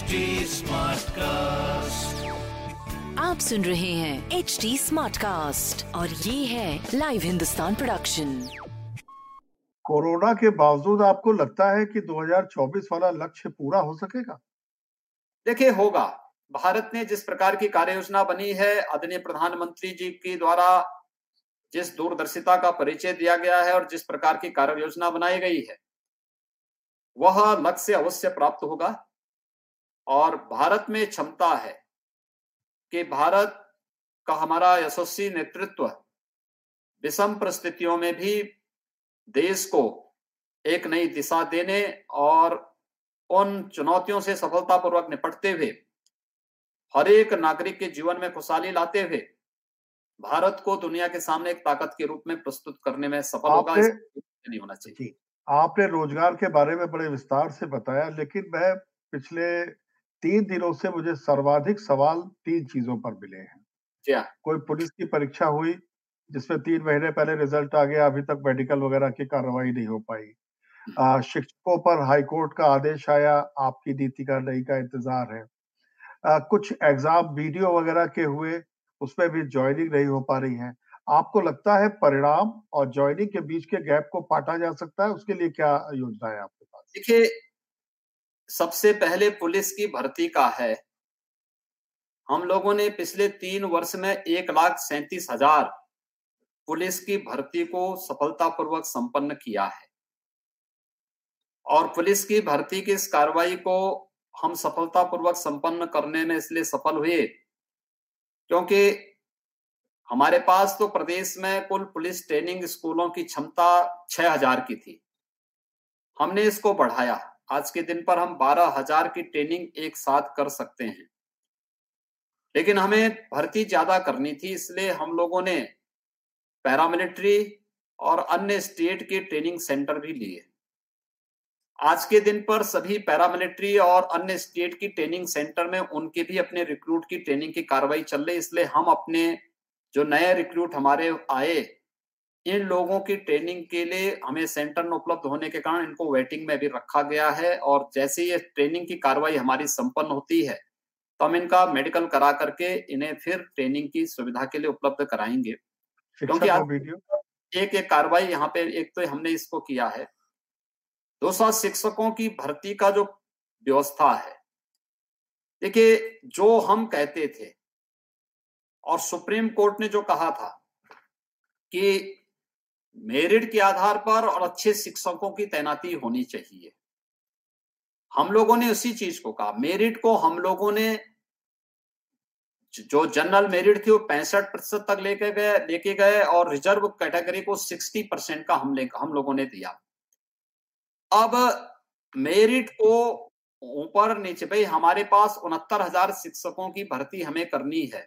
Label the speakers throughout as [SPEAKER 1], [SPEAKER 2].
[SPEAKER 1] HD Smartcast.
[SPEAKER 2] आप सुन रहे हैं एच डी स्मार्ट कास्ट और ये है लाइव हिंदुस्तान प्रोडक्शन
[SPEAKER 3] कोरोना के बावजूद आपको लगता है कि 2024 वाला लक्ष्य पूरा हो सकेगा?
[SPEAKER 4] देखिए होगा। भारत ने जिस प्रकार की कार्य योजना बनी है आदरणीय प्रधानमंत्री जी के द्वारा जिस दूरदर्शिता का परिचय दिया गया है और जिस प्रकार की कार्य योजना बनाई गई है वह लक्ष्य अवश्य प्राप्त होगा। और भारत में क्षमता है कि भारत का हमारा यशस्वी नेतृत्व विषम परिस्थितियों में भी देश को एक नई दिशा देने और उन चुनौतियों से सफलतापूर्वक निपटते हुए हर एक नागरिक के जीवन में खुशहाली लाते हुए भारत को दुनिया के सामने एक ताकत के रूप में प्रस्तुत करने में सफल होगा नहीं होना चाहिए।
[SPEAKER 3] आपने रोज़गार के बारे में बड़े विस्तार से बताया लेकिन मैं पिछले तीन दिनों से मुझे सर्वाधिक सवाल तीन चीज़ों पर मिले हैं।
[SPEAKER 4] हाँ
[SPEAKER 3] कोई पुलिस की परीक्षा हुई जिसमें तीन महीने पहले रिज़ल्ट आ गया अभी तक मेडिकल वगैरह की कार्रवाई नहीं हो पाई। आ, शिक्षकों पर हाईकोर्ट का आदेश आया आपकी नीति का नहीं का इंतज़ार है। आ, कुछ एग्ज़ाम वीडियो वगैरह के हुए उसमें भी ज्वाइनिंग नहीं हो पा रही है। आपको लगता है परिणाम और ज्वाइनिंग के बीच के गैप को पाटा जा सकता है? उसके लिए क्या योजना है आपके पास
[SPEAKER 4] देखिए सबसे पहले पुलिस की भर्ती का है। हम लोगों ने पिछले तीन वर्ष में एक लाख सैंतीस हज़ार पुलिस की भर्ती को सफलतापूर्वक संपन्न किया है। और पुलिस की भर्ती की इस कार्रवाई को हम सफलतापूर्वक संपन्न करने में इसलिए सफल हुए क्योंकि हमारे पास तो प्रदेश में कुल पुलिस ट्रेनिंग स्कूलों की क्षमता छह हज़ार की थी। हमने इसको बढ़ाया। आज के दिन पर हम बारह हज़ार की ट्रेनिंग एक साथ कर सकते हैं। लेकिन हमें भर्ती ज़्यादा करनी थी, इसलिए हम लोगों ने पैरामिलिट्री और अन्य स्टेट के ट्रेनिंग सेंटर भी लिए। आज के दिन पर सभी पैरामिलिट्री और अन्य स्टेट की ट्रेनिंग सेंटर में उनके भी अपने रिक्रूट की ट्रेनिंग की कार्रवाई चल रही इसलिए हम अपने जो नए रिक्रूट हमारे आए इन लोगों की ट्रेनिंग के लिए हमें सेंटर में उपलब्ध होने के कारण इनको वेटिंग में भी रखा गया है और जैसे ये ट्रेनिंग की कार्रवाई हमारी संपन्न होती है तो हम इनका मेडिकल करा करके इन्हें फिर ट्रेनिंग की सुविधा के लिए उपलब्ध कराएँगे। क्योंकि आज- एक एक कार्रवाई यहाँ पे एक तो हमने इसको किया है। दूसरा शिक्षकों की भर्ती का जो व्यवस्था है देखिए जो हम कहते थे और सुप्रीम कोर्ट ने जो कहा था कि मेरिट के आधार पर और अच्छे शिक्षकों की तैनाती होनी चाहिए। हम लोगों ने उसी चीज़ को कहा। मेरिट को हम लोगों ने जो जनरल मेरिट थी वो पैंसठ प्रतिशत तक लेके गए लेके गए और रिज़र्व कैटेगरी को सिक्सटी परसेंट का हम ले हम लोगों ने दिया। अब मेरिट को ऊपर नीचे, भाई हमारे पास उनहत्तर हज़ार शिक्षकों की भर्ती हमें करनी है।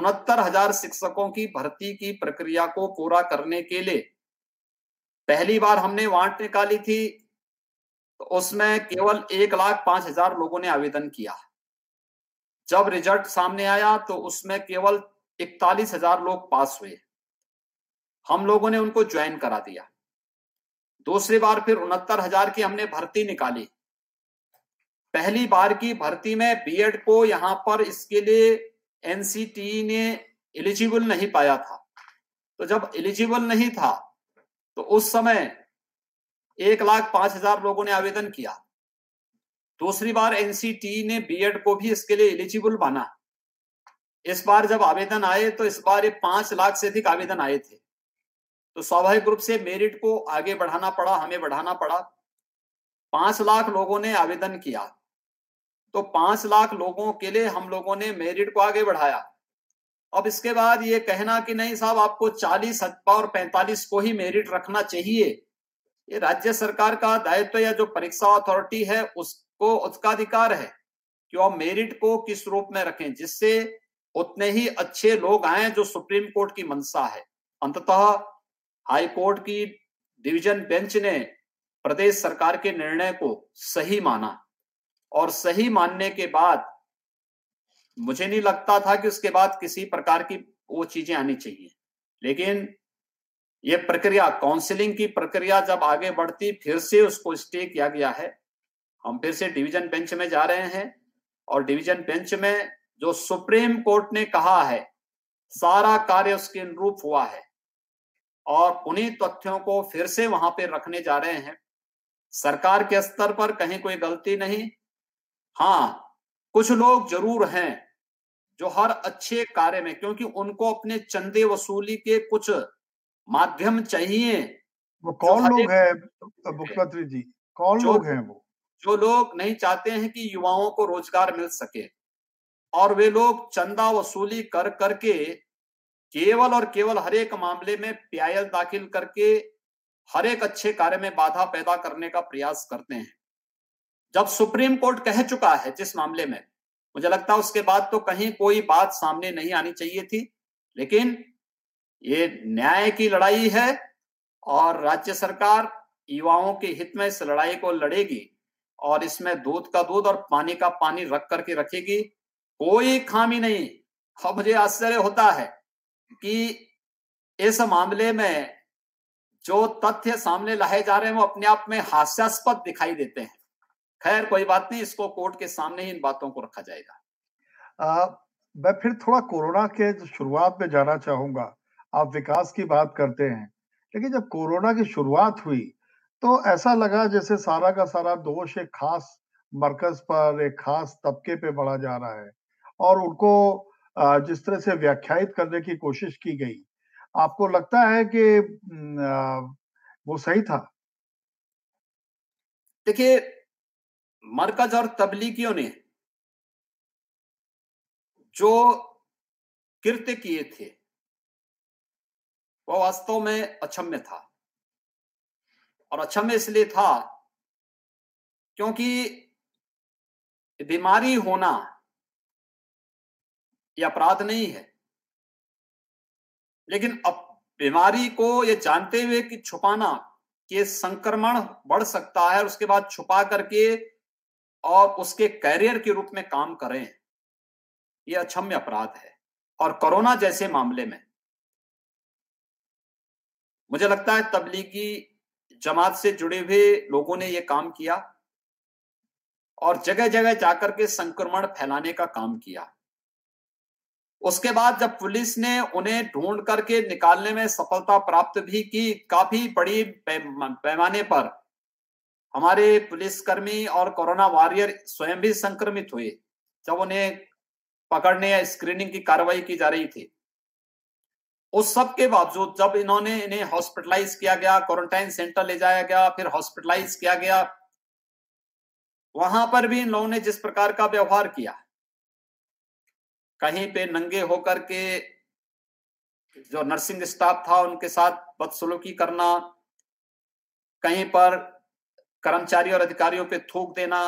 [SPEAKER 4] उनहत्तर हज़ार शिक्षकों की भर्ती की प्रक्रिया को पूरा करने के लिए। पहली बार हमने वांट निकाली थी तो उसमें केवल एक लाख पाँच हज़ार लोगों ने आवेदन किया। जब रिज़ल्ट सामने आया तो उसमें केवल इकतालीस हज़ार लोग पास हुए। हम लोगों ने उनको ज्वाइन करा दिया। दूसरी बार फिर उनहत्तर हज़ार की हमने भर्ती निकाली। पहली बार की भर्ती में बीएड को यहाँ पर इसके लिए एनसीटी ने एलिजिबल नहीं पाया था। तो जब एलिजिबल नहीं था तो उस समय एक लाख पाँच हज़ार लोगों ने आवेदन किया। दूसरी बार एनसीटी ने बीएड को भी इसके लिए एलिजिबल माना। इस बार जब आवेदन आए तो इस बार ये पाँच लाख से अधिक आवेदन आए थे। तो स्वाभाविक रूप से मेरिट को आगे बढ़ाना पड़ा, हमें बढ़ाना पड़ा। पाँच लाख लोगों ने आवेदन किया। तो पाँच लाख लोगों के लिए हम लोगों ने मेरिट को आगे बढ़ाया। अब इसके बाद ये कहना कि नहीं साहब, आपको चालीस और पैंतालीस को ही मेरिट रखना चाहिए। ये राज्य सरकार का दायित्व या जो परीक्षा अथॉरिटी है, उसको, उसका अधिकार है कि वह मेरिट को किस रूप में रखें, जिससे उतने ही अच्छे लोग आए जो सुप्रीम कोर्ट की मंशा है। अंततः हाई कोर्ट की डिवीज़न बेंच ने प्रदेश सरकार के निर्णय को सही माना। और सही मानने के बाद मुझे नहीं लगता था कि उसके बाद किसी प्रकार की वो चीज़ें आनी चाहिए। लेकिन ये प्रक्रिया काउंसलिंग की प्रक्रिया जब आगे बढ़ती, फिर से उसको स्टे किया गया है। हम फिर से डिवीज़न बेंच में जा रहे हैं और डिवीज़न बेंच में जो सुप्रीम कोर्ट ने कहा है, सारा कार्य उसके अनुरूप हुआ है और उन्हीं तथ्यों को फिर से वहाँ पे रखने जा रहे हैं। सरकार के स्तर पर कहीं कोई गलती नहीं हाँ कुछ लोग ज़रूर हैं जो हर अच्छे कार्य में क्योंकि उनको अपने चंदे वसूली के कुछ माध्यम चाहिए।
[SPEAKER 3] वो कौन लोग हैं मुख्यमंत्री जी? कौन लोग हैं वो?
[SPEAKER 4] जो लोग नहीं चाहते हैं कि युवाओं को रोज़गार मिल सके और वे लोग चंदा वसूली कर करके केवल और केवल हर एक मामले में प्यायल दाखिल करके हर एक अच्छे कार्य में बाधा पैदा करने का प्रयास करते हैं। जब सुप्रीम कोर्ट कह चुका है जिस मामले में, मुझे लगता है उसके बाद तो कहीं कोई बात सामने नहीं आनी चाहिए थी, लेकिन ये न्याय की लड़ाई है और राज्य सरकार युवाओं के हित में इस लड़ाई को लड़ेगी और इसमें दूध का दूध और पानी का पानी रख करके रखेगी, कोई खामी नहीं। अब मुझे आश्चर्य होता है कि इस मामले में जो तथ्य सामने लाए जा रहे हैं वो अपने आप में हास्यास्पद दिखाई देते हैं। खैर कोई बात नहीं इसको कोर्ट के सामने ही इन बातों को रखा जाएगा।
[SPEAKER 3] आ, मैं फिर थोड़ा कोरोना के शुरुआत में जाना चाहूँगा। आप विकास की बात करते हैं लेकिन जब कोरोना की शुरुआत हुई तो ऐसा लगा जैसे सारा का सारा दोष एक खास मरकज पर एक खास तबके पे बढ़ा जा रहा है। और उनको जिस तरह से व्याख्यायित करने की कोशिश की गई आपको लगता है कि वो सही था?
[SPEAKER 4] देखिए मरकज और तबलीगियों ने जो कृत्य किए थे वह वास्तव में अक्षम्य था। और अक्षम्य इसलिए था क्योंकि बीमारी होना यह अपराध नहीं है। लेकिन अब बीमारी को ये जानते हुए कि छुपाना, कि संक्रमण बढ़ सकता है और उसके बाद छुपा करके और उसके कैरियर के रूप में काम करें। यह अक्षम्य अपराध है और कोरोना जैसे मामले में। मुझे लगता है तबलीगी जमात से जुड़े हुए लोगों ने यह काम किया और जगह जगह जाकर के संक्रमण फैलाने का काम किया। उसके बाद जब पुलिस ने उन्हें ढूंढ करके निकालने में सफलता प्राप्त भी की, काफ़ी बड़ी पैमाने पर हमारे पुलिसकर्मी और कोरोना वॉरियर स्वयं भी संक्रमित हुए, जब उन्हें पकड़ने या स्क्रीनिंग की कार्रवाई की जा रही थी। उस सब के बावजूद जब इन्होंने इन्हें हॉस्पिटलाइज किया गया क्वारंटाइन सेंटर ले जाया गया, फिर हॉस्पिटलाइज किया गया, वहाँ पर भी इन लोगों ने जिस प्रकार का व्यवहार किया, कहीं पे नंगे होकर के जो नर्सिंग स्टाफ था उनके साथ बदसलूकी करना, कहीं पर कर्मचारी और अधिकारियों पे थूक देना,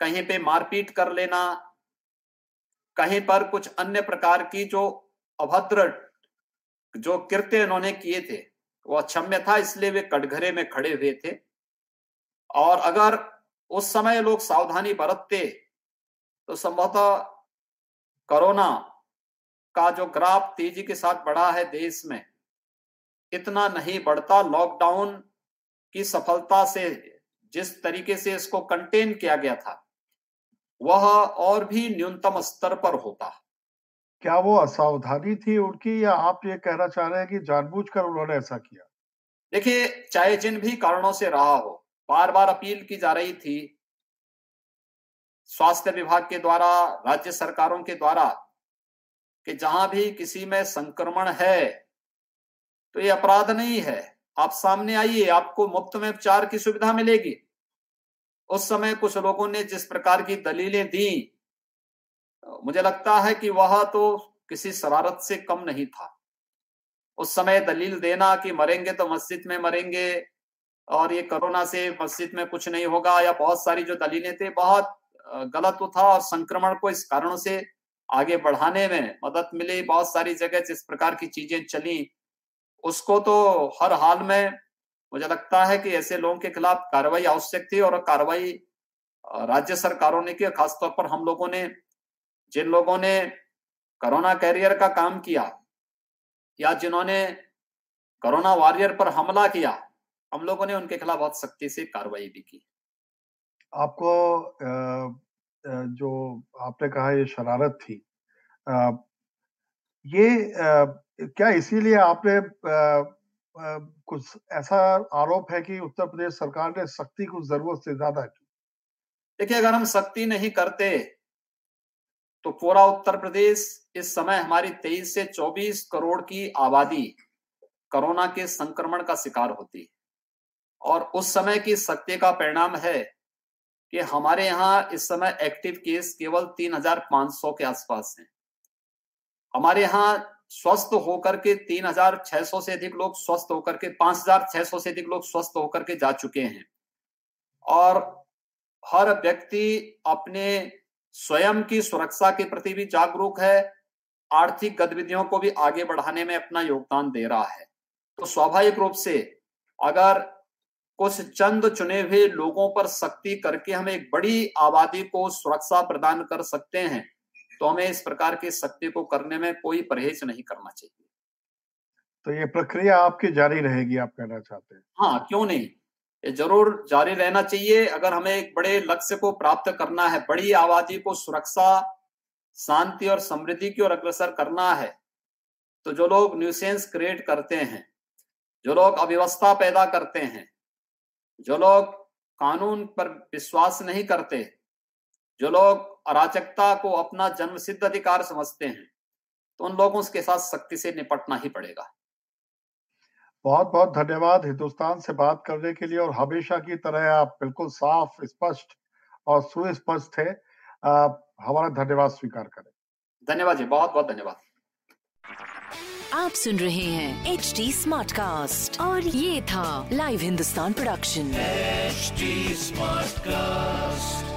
[SPEAKER 4] कहीं पे मारपीट कर लेना, कहीं पर कुछ अन्य प्रकार की जो अभद्र, जो कृत्य इन्होंने किए थे, वो अक्षम्य था, इसलिए वे कटघरे में खड़े हुए थे। और अगर उस समय लोग सावधानी बरतते तो संभवतः कोरोना का जो ग्राफ तेज़ी के साथ बढ़ा है देश में, इतना नहीं बढ़ता। लॉकडाउन की सफलता से जिस तरीके से इसको कंटेन किया गया था वह और भी न्यूनतम स्तर पर होता।
[SPEAKER 3] क्या वो असावधानी थी उनकी या आप ये कहना चाह रहे हैं कि जानबूझकर उन्होंने ऐसा किया?
[SPEAKER 4] देखिए चाहे जिन भी कारणों से रहा हो बार बार अपील की जा रही थी स्वास्थ्य विभाग के द्वारा राज्य सरकारों के द्वारा कि जहाँ भी किसी में संक्रमण है तो ये अपराध नहीं है। आप सामने आइए, आपको मुफ़्त में उपचार की सुविधा मिलेगी। उस समय कुछ लोगों ने जिस प्रकार की दलीलें दी, मुझे लगता है कि वह तो किसी शरारत से कम नहीं था। उस समय दलील देना कि मरेंगे तो मस्जिद में मरेंगे और ये कोरोना से मस्जिद में कुछ नहीं होगा या बहुत सारी जो दलीलें थे, बहुत गलत था और संक्रमण को इस कारणों से आगे बढ़ाने में मदद मिली, बहुत सारी जगह जिस प्रकार की चीज़ें चली उसको तो हर हाल में मुझे लगता है कि ऐसे लोगों के खिलाफ कार्रवाई आवश्यक थी और कार्रवाई राज्य सरकारों ने की खासतौर पर हम लोगों ने, जिन लोगों ने कोरोना कैरियर का काम किया, या जिन्होंने कोरोना वॉरियर पर हमला किया, हम लोगों ने उनके खिलाफ बहुत सख्ती से कार्रवाई भी की।
[SPEAKER 3] आपको जो आपने कहा ये शरारत थी ये क्या इसीलिए आपने कुछ ऐसा आरोप है कि उत्तर प्रदेश सरकार ने सख्ती कुछ ज़रूरत से ज़्यादा की?
[SPEAKER 4] देखिए अगर हम सख्ती नहीं करते तो पूरा उत्तर प्रदेश इस समय हमारी 23 से 24 करोड़ की आबादी कोरोना के संक्रमण का शिकार होती और उस समय की सत्य का परिणाम है कि हमारे यहाँ इस समय एक्टिव केस केवल 3,500 के आसपास हैं। हमारे यहाँ स्वस्थ होकर के 3,600 से अधिक लोग स्वस्थ होकर के 5,600 से अधिक लोग स्वस्थ होकर के जा चुके हैं। और हर व्यक्ति अपने स्वयं की सुरक्षा के प्रति भी जागरूक है आर्थिक गतिविधियों को भी आगे बढ़ाने में अपना योगदान दे रहा है। तो स्वाभाविक रूप से अगर कुछ चंद चुने हुए लोगों पर सख्ती करके हम एक बड़ी आबादी को सुरक्षा प्रदान कर सकते हैं तो हमें इस प्रकार की सख्ती को करने में कोई परहेज नहीं करना चाहिए।
[SPEAKER 3] तो ये प्रक्रिया आपकी जारी रहेगी आप कहना चाहते हैं?
[SPEAKER 4] हाँ क्यों नहीं? ये ज़रूर जारी रहना चाहिए। अगर हमें एक बड़े लक्ष्य को प्राप्त करना है बड़ी आबादी को सुरक्षा शांति और समृद्धि की ओर अग्रसर करना है तो जो लोग न्यूसेंस क्रिएट करते हैं जो लोग अव्यवस्था पैदा करते हैं जो लोग कानून पर विश्वास नहीं करते जो लोग अराजकता को अपना जन्म सिद्ध अधिकार समझते हैं तो उन लोगों के साथ सख्ती से निपटना ही पड़ेगा।
[SPEAKER 3] बहुत बहुत धन्यवाद हिंदुस्तान से बात करने के लिए और हमेशा की तरह आप बिल्कुल साफ़ स्पष्ट और सुस्पष्ट थे। हमारा धन्यवाद स्वीकार करें।
[SPEAKER 4] धन्यवाद जी बहुत बहुत धन्यवाद।
[SPEAKER 2] आप सुन रहे हैं एच डी स्मार्ट कास्ट और ये था live Hindustan production smart cast